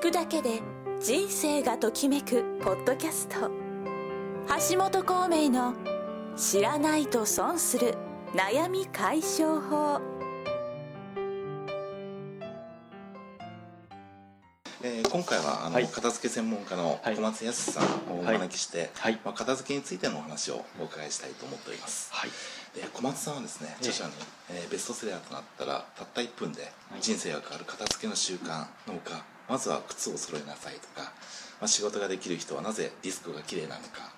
聞くだけで人生がときめくポッドキャスト。橋本孔明の「知らないと損する悩み解消法」えー、今回はあの、はい。片付け専門家のはい。小松康さんをお招きして、はい。まあ、片付けについてのお話をお伺いしたいと思っております。はい。で小松さんはですねええ。著者に、えーベストセラーとなったらたった1分で人生が変わる片付けの習慣のほかまずは靴を揃えなさいとか、まあ、仕事ができる人はなぜディスクがきれいなのか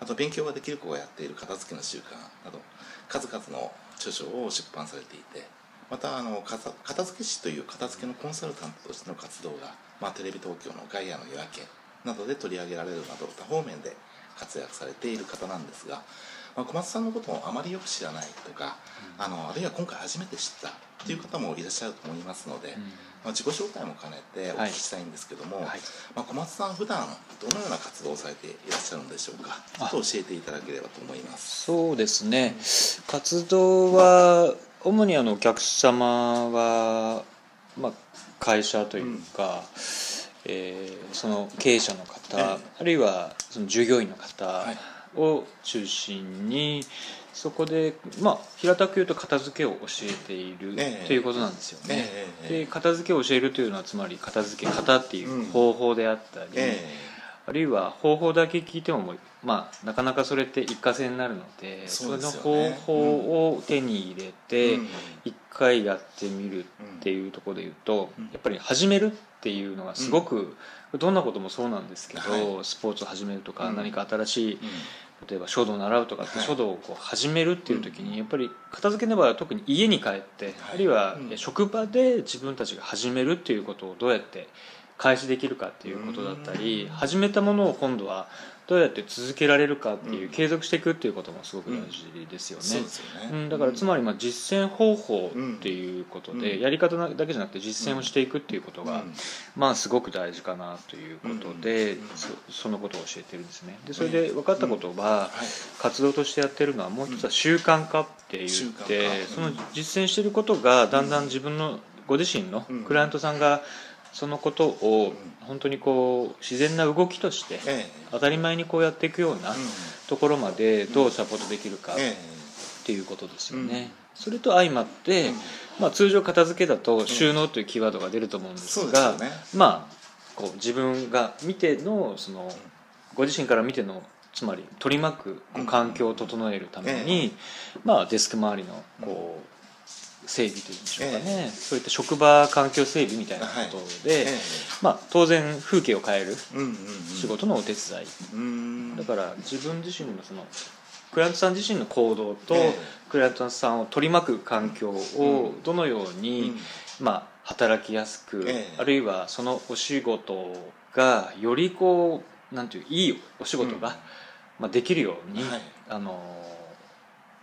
あと勉強ができる子がやっている片付けの習慣など数々の著書を出版されていてまたあの片片付け師という片付けのコンサルタントとしての活動が、まあ、テレビ東京のガイアの夜明けなどで取り上げられるなど多方面で活躍されている方なんですが、まあ、小松さんのことをあまりよく知らないとか、あのあるいは今回初めて知ったという方もいらっしゃると思いますので、まあ、自己紹介も兼ねてお聞きしたいんですけども、はい。まあ、小松さん普段どのような活動をされていらっしゃるんでしょうか？ちょっと教えていただければと思います。そうですね。活動は主にあのお客様は、まあ、会社というか、えーその経営者の方、ええ。あるいはその従業員の方はいを中心に、そこで、まあ、平たく言うと片付けを教えているええ。ということなんですよね。で片付けを教えるというのはつまり片付け方っていう方法であったり、えあるいは方法だけ聞いてもまあなかなかそれって一過性になるのでそうですよのね方法を手に入れてうん。一回やってみるっていうところで言うとうん。やっぱり始めるっていうのがすごくどんなこともそうなんですけはどスポーツを始めるとかうん。何か新しいうん。例えば書道を習うとかってはい。書道をこう始めるっていう時にやっぱり片付けの場合は特に家に帰ってはい。あるいはうん。職場で自分たちが始めるっていうことをどうやって開始できるかっていうことだったりうん。始めたものを今度はどうやって続けられるかっていううん。継続していくっていうこともすごく大事ですよね。そうですよね、うん、だからつまりまあ実践方法っていうことで、うん。やり方だけじゃなくて実践をしていくっていうことが、うん。まあすごく大事かなということで、うん。そそのことを教えてるんですね。でそれで分かったことは、はい。活動としてやってるのはもう一つは習慣化って言って、その実践してることがだんだん自分のご自身のうん。クライアントさんがそのことを本当にこう自然な動きとしてえ当たり前にこうやっていくようなところまでどうサポートできるかっえていうことですよね。うん。それと相まって、うん。まあ、通常片付けだと収納というキーワードが出ると思うんですが、ね。まあこう自分が見てのそのご自身から見てのつまり取り巻く環境を整えるために、まあ、デスク周りのこう整備というんでしょうかね、そういった職場環境整備みたいなことで、ええまあ、当然風景を変えるうんうんうん。仕事のお手伝い、うん。だから自分自身のそのクライアントさん自身の行動と、ええ。クライアントさんを取り巻く環境をどのように、まあ、働きやすく、ええ。あるいはそのお仕事がよりこうなんていういいお仕事が、まあ、できるように、はい。あの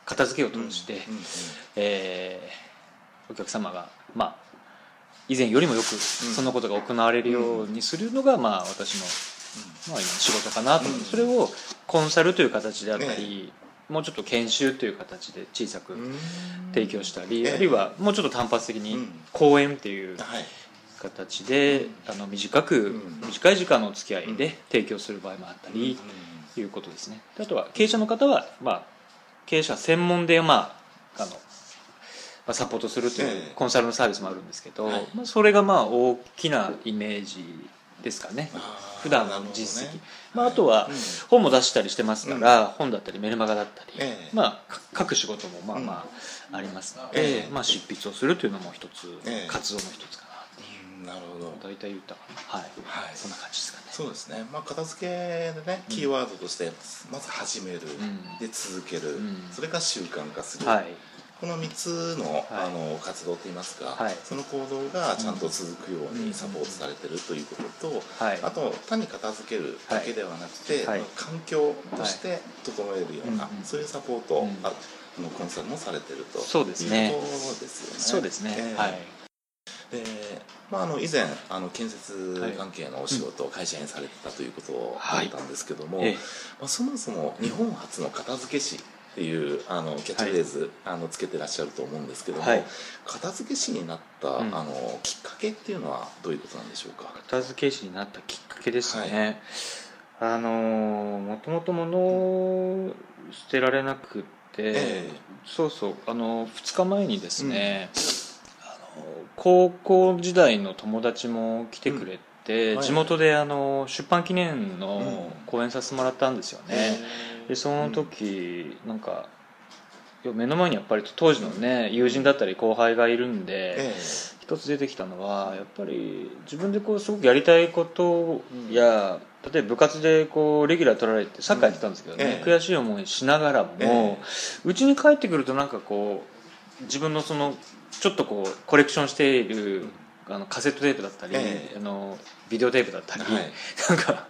片付けを通して、うんうん。えーお客様が、まあ、以前よりもよくそのことが行われるようにするのが、まあ、私の、まあ、今仕事かなと。それをコンサルという形であったり、もうちょっと研修という形で小さくうん。提供したり、ええ。あるいはもうちょっと単発的にうん。講演っていうはい。形で、あの短く、うん。短い時間のお付き合いで提供する場合もあったり、ということですね。であとは経営者の方は、まあ、経営者専門で、まあ、あのまあサポートするというええ。コンサルのサービスもあるんですけど、はい。まあ、それがまあ大きなイメージですかね。普段の実績、まあ、あとはうん本も出したりしてますから、本だったりメルマガだったり、ええ。まあ、か書く仕事もまあまあありますので、ええ。まあ、執筆をするというのも一つ、ええ。活動の一つかななるほど。大体言ったかな。はい、はい。そんな感じですかね。そうですね、まあ、片付けでねキーワードとしてまず始める、ん。で続ける、ん。それから習慣化する、はいこの3つの,、あの活動といいますか、はい。その行動がちゃんと続くようにサポートされてるということと、はい。あと単に片付けるだけではなくて、はい。環境として整えるような、はいそういうサポートあのコンサルもされてるとそうですね。いうことですよね。そうですね、ええはい。でまあ、あの以前あの建設関係のお仕事を会社にされてたということをはい。聞いたんですけども、ええ。まあ、そもそも日本初の片付け師っていうあのキャッチフレーズ、あのつけてらっしゃると思うんですけども、はい。片付け師になった、うん。あのきっかけっていうのはどういうことなんでしょうか？片付け師になったきっかけですね、あのーもともと物を捨てられなくって、えそうそうあの2日前にですね、あの高校時代の友達も来てくれて、地元であの出版記念うん。の講演させてもらったんですよね、でその時、なんか目の前にやっぱり当時のね友人だったり後輩がいるんで、え一つ出てきたのはやっぱり自分でこうすごくやりたいことや、例えば部活でこうレギュラー取られてサッカーやってたんですけどね、ええ。悔しい思いしながらもえ。うち、に帰ってくるとなんかこう自分のそのちょっとこうコレクションしているあのカセットテープだったり、ええ。あのビデオテープだったり、はい。なんか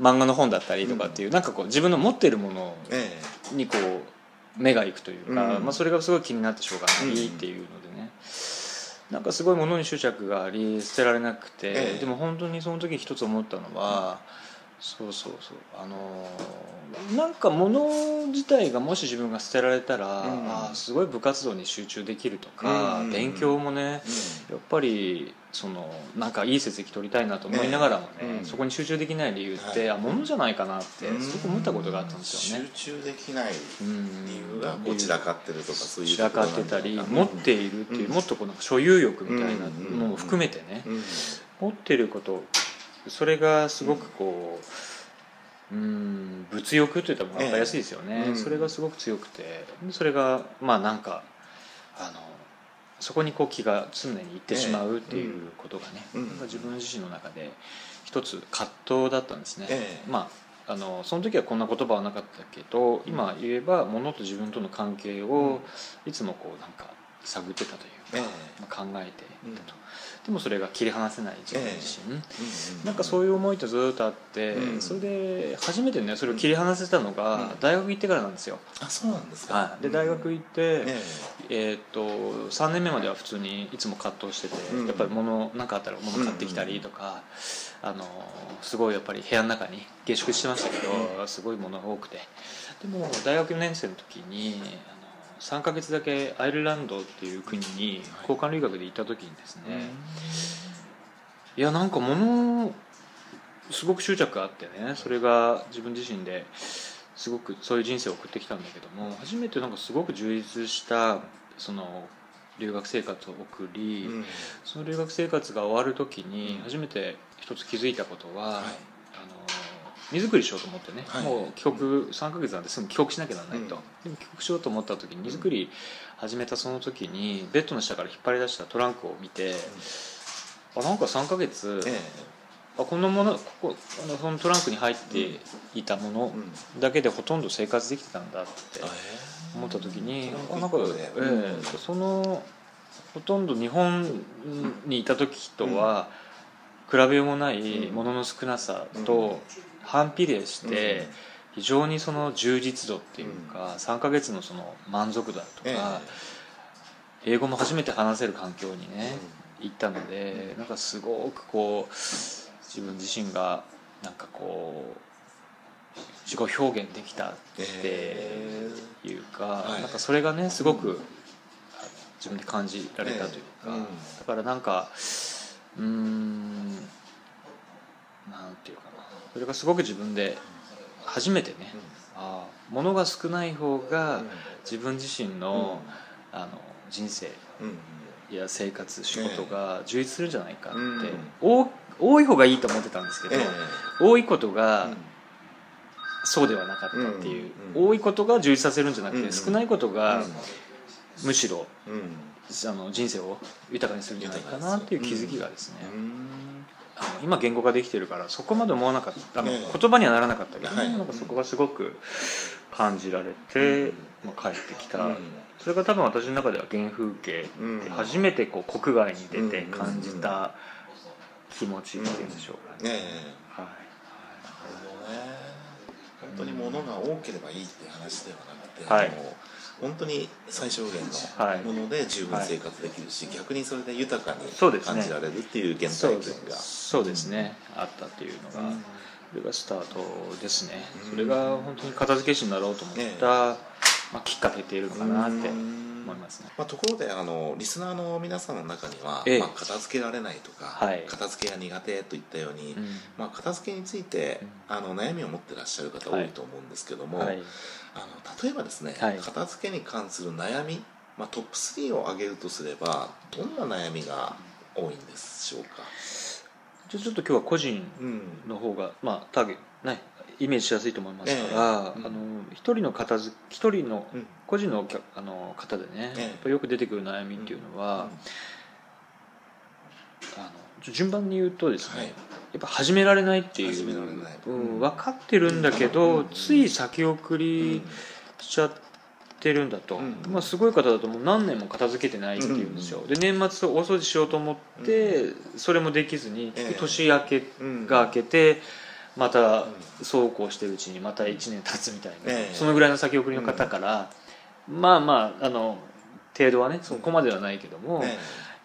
漫画の本だったりとかっていう、なんかこう自分の持っているものええ。にこう目がいくというか、うん。まあ、それがすごい気になってしょうがないっていうのでね、なんかすごい物に執着があり捨てられなくて、ええ。でも本当にその時一つ思ったのは、そうそうそう。あのーなんか物自体がもし自分が捨てられたら、うん。あーすごい部活動に集中できるとか、うん。勉強もねやっぱりそのなんかいい成績取りたいなと思いながらもね、ええうん。そこに集中できない理由って、はい。あ物じゃないかなってうん。すごく思ったことがあったんですよね。集中できないうん理由がこう散らかってるとかそういう散らかってたり持っているっていう、うん。もっとこうなんか所有欲みたいなのも含めてね、うん。持ってることそれがすごくこううん物欲といったら分かりやすいですよね、ええうん。それがすごく強くてそれがまあなんかあのそこにこう気が常にいってしまうっていうことがね、うん。自分自身の中で一つ葛藤だったんですね、ええ。まああのその時はこんな言葉はなかったけど今言えば物と自分との関係をいつもこうなんか探ってたというか、えまあ、考えていたと、でもそれが切り離せない自分自身、えなんかそういう思いとずっとあって、うん。それで初めてねそれを切り離せたのがうん。大学行ってからなんですよ、あそうなんですか。はい、で大学行って、ええ。ーっと3年目までは普通にいつも葛藤してて、うん。やっぱり物何かあったら物買ってきたりとか、あのすごいやっぱり部屋の中に下宿してましたけど、すごい物が多くて。でも大学4年生の時にあの3ヶ月だけアイルランドっていう国に交換留学で行った時にですね、いやなんか物すごく執着があってねそれが自分自身ですごくそういう人生を送ってきたんだけども初めてなんかすごく充実したその留学生活を送り、うん。その留学生活が終わる時に初めて一つ気づいたことは、はい。あの荷造りしようと思ってね、はい。もう帰国3ヶ月なんですぐ帰国しなきゃならないと、うん。でも帰国しようと思った時に荷造り始めたその時にベッドの下から引っ張り出したトランクを見て、あなんか3ヶ月、えあこのものここあのそのトランクに入っていたものえうん。だけでほとんど生活できてたんだってあ思った時にトランあなんか、ええそのほとんど日本にいた時とは比べようもないものの少なさと反比例して非常にその充実度っていうか3ヶ月のその満足度だとえか英語も初めて話せる環境にね行ったのでなんかすごくこう自分自身がなんかこう自己表現できたっていうか、はい。なんかそれがねすごく自分で感じられたというか、ええ。うん。だからなんかうーんなんていうかな。それがすごく自分で初めてね、ああ物が少ない方が自分自身の,、あの人生や生活仕事が充実するんじゃないかって、うん。多多い方がいいと思ってたんですけど、え多いことえがうん。そうではなかったっていう、うん。多いことが充実させるんじゃなくて、うん。少ないことがむしろうん。あの人生を豊かにするんじゃないかなっていう気づきがですね、うんあの今言語化できてるからそこまで思わなかった。言葉にはならなかったけど、はい。なんかそこがすごく感じられて、うん。まあ、帰ってきた、うん。それが多分私の中では原風景初めてこう国外に出てうん。感じた気持ちっていうんでしょうかね、はい。なるほどね。本当に物が多ければいいって話ではなくて、はい本当に最小限はい。のもので十分生活できるし、逆にそれで豊かに感じられるっていう原そう体験がそうです。ね、あったっていうのが、うん。それがスタートですね、うん。それが本当に片付け師になろうと思ったまあ、きっかけているのかなってうん思いますね。まあ、ところであのリスナーの皆さんの中には、ええ。まあ、片付けられないとか、はい。片付けが苦手といったように、うん。まあ、片付けについて、うん。あの悩みを持ってらっしゃる方多いと思うんですけども、はい。あの例えばですね、はい。片付けに関する悩み、まあ、トップ3を挙げるとすればどんな悩みが多いんでしょうか、じゃあちょっと今日は個人うんの方が、まあ、ターゲットねイメージしやすいと思いますから、ええ。あの一人の片付一人のうん。個人のあの方でね、ええ。やっぱよく出てくる悩みっていうのは、あの順番に言うとですね、はい。やっぱ始められないっていううん、分かってるんだけど、うん。つい先送りしちゃってるんだと、うん。まあ、すごい方だともう何年も片付けてないっていうんですよ、で年末大掃除しようと思って、それもできずに、ええ。年明けうん。が明けてまたそうこうしてるうちにまた1年経つみたいな、ええ。そのぐらいの先送りの方から、まあまああの程度はねそこまではないけども、え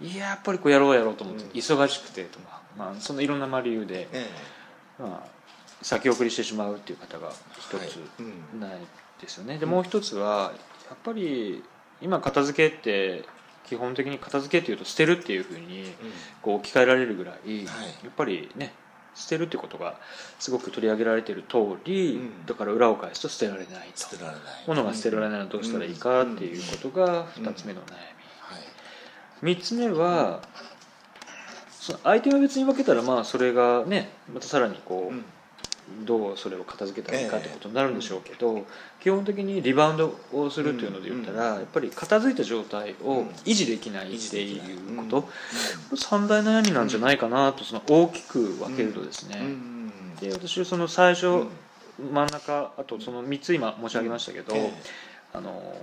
いややっぱりこうやろうやろうと思って、うん。忙しくてとか、まあ、そのいろんなまあ理由で、ええ。まあ、先送りしてしまうっていう方が一はい。つうん。ないですよね、でもう一つはやっぱり今片付けって基本的に片付けっていうと捨てるっていうふうにこう置き換えられるぐらい、やっぱりね捨てるってことがすごく取り上げられている通り、うん。だから裏を返すと捨てられないと。捨てられない。物が捨てられないのはどうしたらいいかっていうことがうん。2つ目の悩はい。み3つ目はそのアイテム別に分けたらまあそれがねまたさらにこう、うんどうそれを片付けたらいいかってことになるんでしょうけど、基本的にリバウンドをするっていうので言ったら、うん。やっぱり片付いた状態を維持できないっていうこと、三大悩みなんじゃないかなとその大きく分けるとですね、で私はその最初、うん。真ん中あとその3つ今申し上げましたけど、ええあの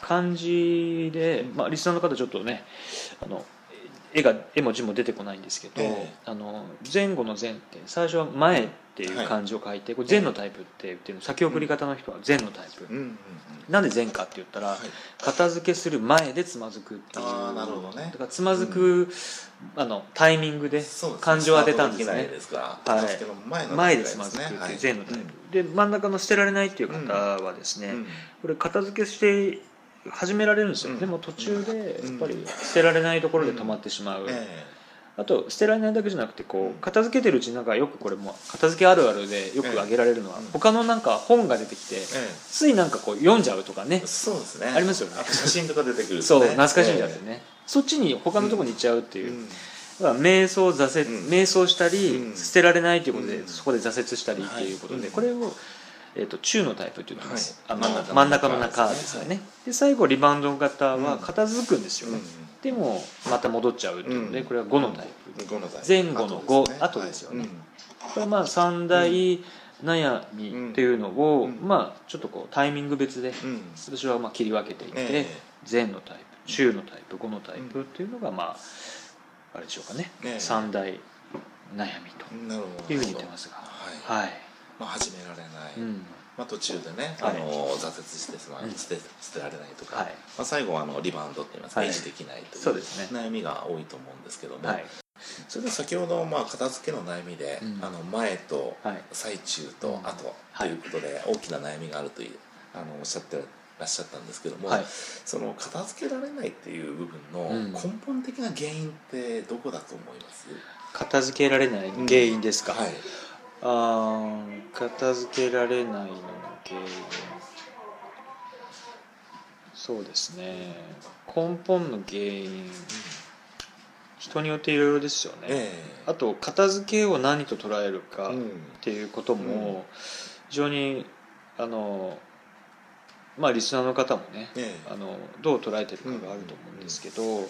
漢字で、まあ、リスナーの方ちょっとねあの絵が絵も字も出てこないんですけど、ええ。あの前後の前って最初は前っていう漢字を書いて、これ前のタイプって言ってる先送り方の人は前のタイプ、うんうんうん。なんで前かって言ったら、はい。片付けする前でつまずくっていう。あーなるほどね。だからつまずく、あのタイミングでそうですね。感情を当てたんですね。です前でつまずくっていう前のタイプ、で真ん中の捨てられないっていう方はですね、うん。これ片付けして始められるんですよ、うん。でも途中でやっぱり捨てられないところで止まってしまう、えあと捨てられないだけじゃなくてこう片付けてるうちになんかよくこれも片付けあるあるでよく挙げられるのは、ええ他のなんか本が出てきて、えついなんかこう読んじゃうとかねえそうですね。ありますよね。写真とか出てくるとそうね懐かしんじゃってね、そっちに他のところに行っちゃうっていう、瞑想挫折、うん。瞑想したり、うん。捨てられないということで、うん。そこで挫折したりっていうことで、はい。これを、えー、と中のタイプって言ってます、はい。あの真ん中の中ですよね、で最後リバウンド型は片付くんですよね、でもまた戻っちゃうっていうので、うん。これは5のタイプ、5のタイプ。前後の五ですね。後ですよね。はいこれはまあ三大悩みっていうのを、うん。まあちょっとこうタイミング別でうん。うん私はまあ切り分けていて、え前のタイプ中のタイプ5のタイプっていうのがまああれでしょうかね、ええ。三大悩みというふうに言ってますが。はいはい、まあ始められない。うん。まあ途中でねはい。あの挫折してしまう捨て捨てられないとかはい。まあ最後はあのリバウンドって言いますかはい。維持できないというそうですね。悩みが多いと思うんですけども。はい。それで先ほどまあ片付けの悩みでうん。あの前とはい。最中とうん。後はい。ということで大きな悩みがあるというあのおっしゃってらっしゃったんですけども、はい。その片付けられないっていう部分のうん。根本的な原因ってどこだと思います、片付けられない原因ですか、はいあー片付けられないのの原因。そうですね。根本の原因。人によっていろいろですよね、えあと片付けを何と捉えるかっうんていうことも非常にあのまあリスナーの方もねええ。あのどう捉えてるかがあると思うんですけど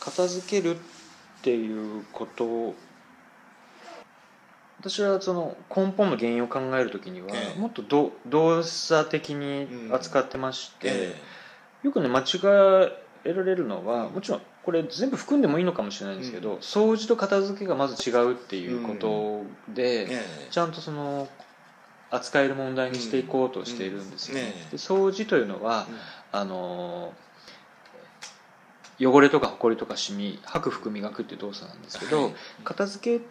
片付けるっていうことを私はその根本の原因を考えるときにはええ。もっとど動作的に扱ってまして、えよくね間違えられるのはもちろんこれ全部含んでもいいのかもしれないんですけど、うん。掃除と片付けがまず違うっていうことで、ええ。ちゃんとその扱える問題にしていこうとしているんですよね。で掃除というのは、うん。あの汚れとかほこりとかシミ吐く服磨くっていう動作なんですけど、はい。片付け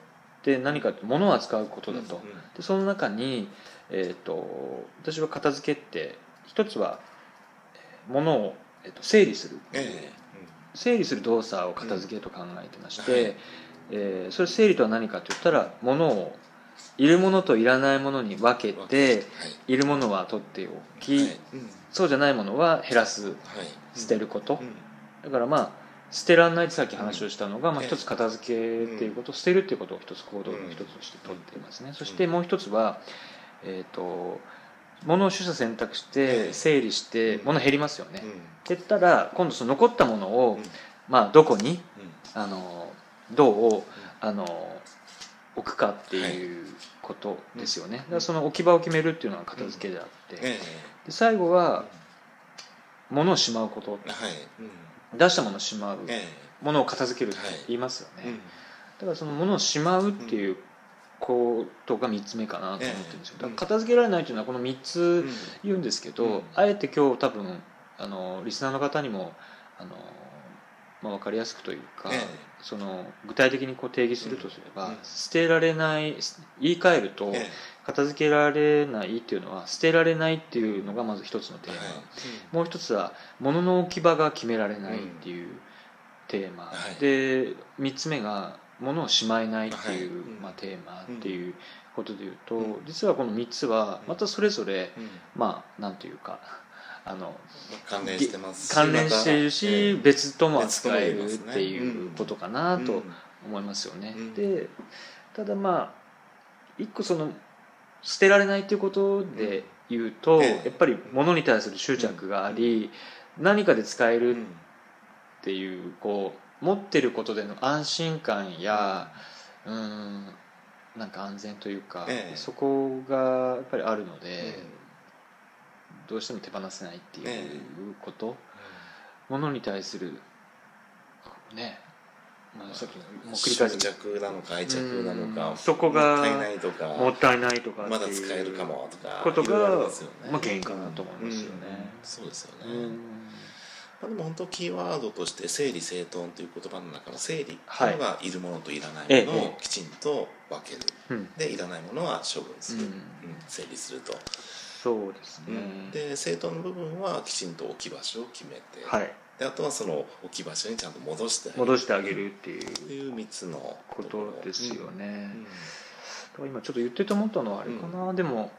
って何か物を扱うことだと、でその中に、えー、と私は片付けって一つは物を、えっと、整理する。え整理する動作を片付けと考えてまして、うんはい。えーそれ整理とは何かといったら物をいるものといらないものに分けえてはい。いるものは取っておき、はい。うん。そうじゃないものは減らすはい。捨てること、うん。だからまあ捨てらんないってさっき話をしたのが、まあ、ええ。一つ片付けっていうこと、捨てるっていうことを一つ行動の一つとして取っていますね、そしてもう一つはえっ、と物を取捨選択しえてえ整理してうん。物減りますよね、うん。減ったら今度その残ったものを、うん。まあどこにうん。あのどうあの置くかっていうことですよね、だからその置き場を決めるっていうのが片付けであって、えで最後は物をしまうこと。えはい。うん出したものをしまう。え物を片付けるって言いますよね、えうん。だからその物をしまうっていうことが3つ目かなと思ってるんですよええ。だから片付けられないというのはこの3つ言うんですけど、うん。あえて今日多分あのリスナーの方にもあの、まあ、分かりやすくというか、ええ。その具体的にこう定義するとすれば、うん。捨てられない言い換えると、え片付けられないっていうのは捨てられないっていうのがまず一つのテーマ、えはい。もう一つは物の置き場が決められないっていうテーマ、はい。で3つ目が物をしまえないっていう、はいまあ、テーマっていうことでいうと、うん。実はこの3つはまたそれぞれ、うん。まあなんていうかあの関連してますし関連しているし、別とも扱えるっていうことかなとうん。思いますよね。うんでただまあ一個その捨てられないということで言うと、ええやっぱり物に対する執着があり、何かで使えるっうんていうこう持ってることでの安心感やうん。なんか安全というか、ええ。そこがやっぱりあるので、うん。どうしても手放せないっていえうこと、物に対するね、まあ、さっきのもう繰り返す執着なのか愛着なのかうんそこがもったいないとかもったいないとかまだ使えるかもとかことがまあ原因かなと思いますよね。うん。そうですよね、うん。まあ、でも本当キーワードとして整理整頓という言葉の中の整理っていうのがい。るものといらないものえをきちんと分ける、うん。でいらないものは処分する、うん。うん整理すると、そうですね、で整頓の部分はきちんと置き場所を決めて、はいであとはその置き場所にちゃんと戻して戻してあげるっていうっていう3つのことですよね、うん。今ちょっと言ってて思ったのはあれかな、でも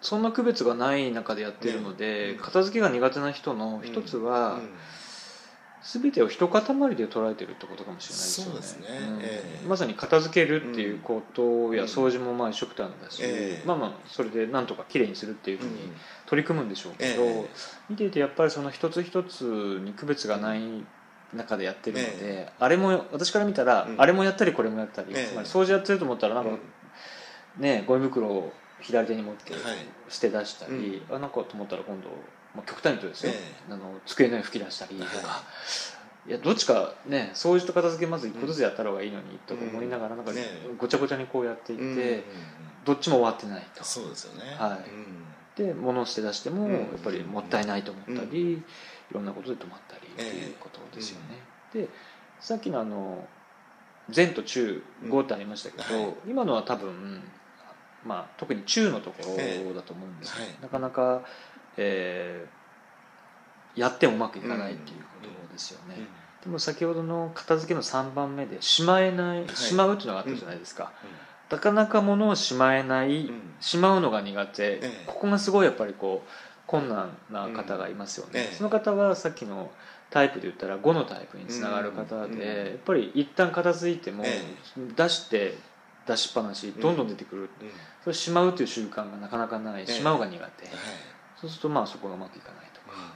そんな区別がない中でやってるので、うん。片付けが苦手な人の一つは、うん全てを一塊で捉えてるってことかもしれないですよね。そうですね。ん。ええ。まさに片付けるっていうことやうん掃除もまあ一緒くたん。だし、ええ。まあまあそれでなんとかきれいにするっていうふうにうん。取り組むんでしょうけど、ええ。見ていてやっぱりその一つ一つに区別がない中でやってるので、えあれも私から見たら、うん。あれもやったりこれもやったり、ええ。つまり掃除やってると思ったらなんか、ねゴミ袋を左手に持ってはい。捨て出したり、あなんかと思ったら今度、まあ、極端に言うとですよ、えあの机の吹き出したりとか、、はいやどっちかね掃除と片付けまず一個ずつやった方がいいのにとか思いながらなんか、ねごちゃごちゃにこうやっていって、うんうんうん。どっちも終わってないと。そうですよね。はい。で物を捨て出してもうん。やっぱりもったいないと思ったり、いろんなことで止まったりっていうことですよね。でさっきのあの前と中5ってありましたけど、うん。はい。今のは多分、まあ、特に中のところだと思うんですよ、ええ。はいなかなか、えーやってもうまくいかないっていうことですよね。でも先ほどの片付けの3番目でしまえない、はい。しまうっていうのがあったじゃないですか、うん。なかなか物をしまえない、うん。しまうのが苦手、ええ。ここがすごいやっぱりこう困難な方がいますよね、うんええ。その方はさっきのタイプで言ったら5のタイプにつながる方で、うん。やっぱり一旦片付いても、え出して出しっぱなしどんどん出てくる、うん。それしまうという習慣がなかなかない、ええ。しまうが苦手、はいそうするとまあそこがうまくいかないとか、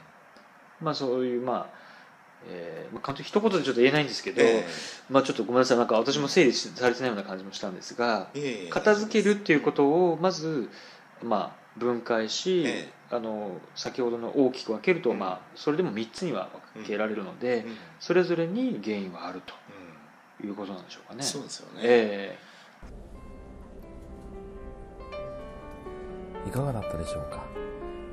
まあそういうまあえーまあ、簡単に一言でちょっと言えないんですけど、えまあ、ちょっとごめんなさい。なんか私も整理しされてないような感じもしたんですが、えいえいえ。片付けるっていうことをまず、まあ、分解し、えあの先ほどの大きく分けると、うん。まあ、それでも3つには分けられるので、うん。それぞれに原因はあるうということなんでしょうかね。んそうですよね。え。いかがだったでしょうか？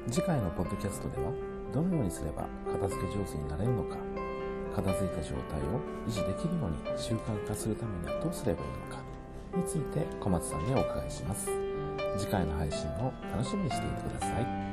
次回のポッドキャストではどのようにすれば片付け上手になれるのか片付いた状態を維持できるように習慣化するためにはどうすればいいのかについて小松さんにお伺いします。次回の配信を楽しみにしていてください。